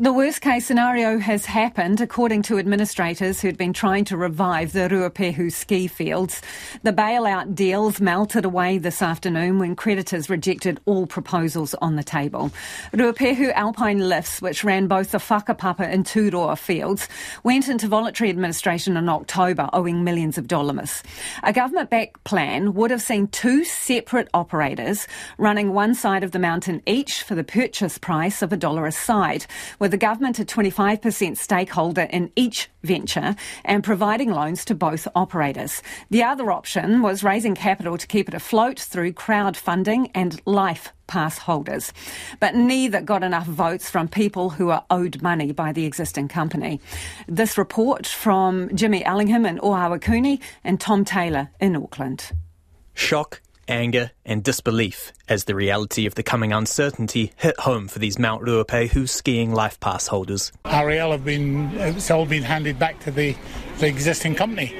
The worst case scenario has happened, according to administrators who'd been trying to revive the Ruapehu ski fields. The bailout deals melted away this afternoon when creditors rejected all proposals on the table. Ruapehu Alpine Lifts, which ran both the Whakapapa and Turoa fields, went into voluntary administration in October, owing millions of dollars. A government-backed plan would have seen two separate operators running one side of the mountain each for the purchase price of a dollar a side, with the government a 25% stakeholder in each venture and providing loans to both operators. The other option was raising capital to keep it afloat through crowdfunding and life pass holders. But neither got enough votes from people who are owed money by the existing company. This report from Jimmy Ellingham in Ohakune and Tom Taylor in Auckland. Shock anger, and disbelief as the reality of the coming uncertainty hit home for these Mount Ruapehu skiing life pass holders. RAL have been, uh, it's all been handed back to the, the existing company.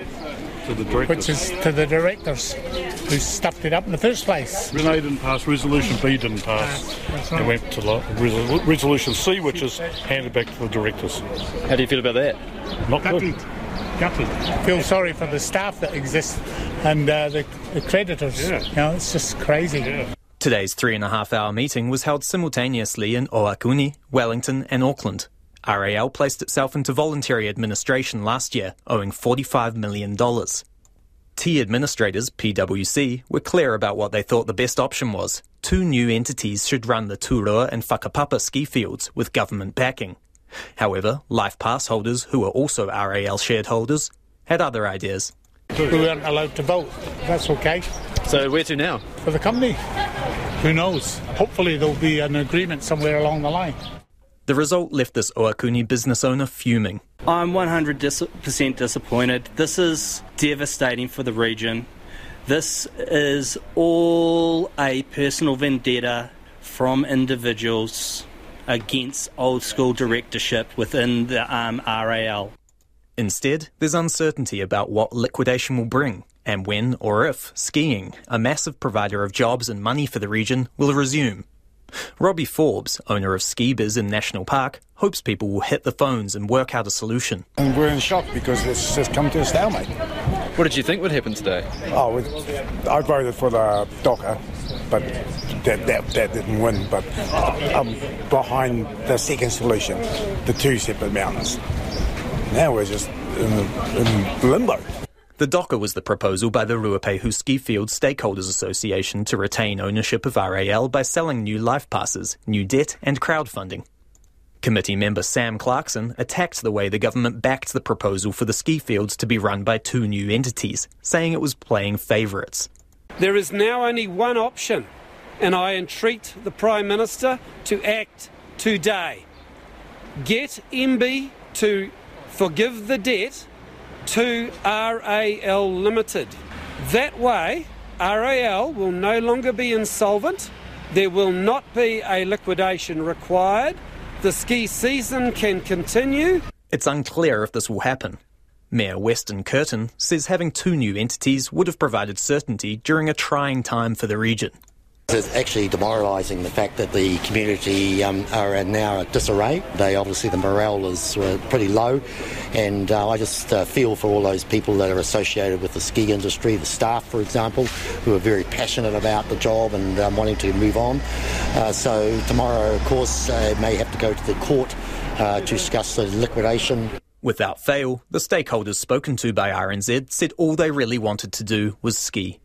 Which is to the directors who stuffed it up in the first place. Renee didn't pass, Resolution B didn't pass. Ah, right. It went to the, Resolution C, which is handed back to the directors. How do you feel about that? Not good. Gutted. Feel sorry for the staff that exist and uh, the, the creditors. Yeah. You know, it's just crazy. Yeah. Today's three and a half hour meeting was held simultaneously in Ohakune, Wellington, and Auckland. RAL placed itself into voluntary administration last year, owing $45 million. T administrators, PwC, were clear about what they thought the best option was. Two new entities should run the Turoa and Whakapapa ski fields with government backing. However, Life Pass holders, who were also RAL shareholders, had other ideas. We weren't allowed to vote. That's okay. So where to now? For the company, who knows? Hopefully there'll be an agreement somewhere along the line. The result left this Ohakune business owner fuming. I'm 100% disappointed. This is devastating for the region. This is all a personal vendetta from individuals against old school directorship within the um, RAL. Instead, there's uncertainty about what liquidation will bring and when or if skiing, a massive provider of jobs and money for the region, will resume. Robbie Forbes, owner of Ski Biz in National Park, hopes people will hit the phones and work out a solution. And we're in shock because it's just come to a stalemate. What did you think would happen today? Oh, I voted for the DOCA, but that, that, that didn't win. But I'm behind the second solution, the two separate mountains. Now we're just in, in limbo. The DOCA was the proposal by the Ruapehu Ski Field Stakeholders Association to retain ownership of RAL by selling new life passes, new debt, and crowdfunding. Committee member Sam Clarkson attacked the way the government backed the proposal for the ski fields to be run by two new entities, saying it was playing favourites. There is now only one option, and I entreat the Prime Minister to act today. Get MB to forgive the debt to RAL Limited. That way, RAL will no longer be insolvent, there will not be a liquidation required, the ski season can continue. It's unclear if this will happen. Mayor Weston Kirton says having two new entities would have provided certainty during a trying time for the region. It's actually demoralising the fact that the community um, are now at disarray. They obviously the morale is uh, pretty low, and uh, I just uh, feel for all those people that are associated with the ski industry, the staff, for example, who are very passionate about the job and um, wanting to move on. Uh, so tomorrow, of course, uh, may have to go to the court uh, to discuss the liquidation. Without fail, the stakeholders spoken to by RNZ said all they really wanted to do was ski.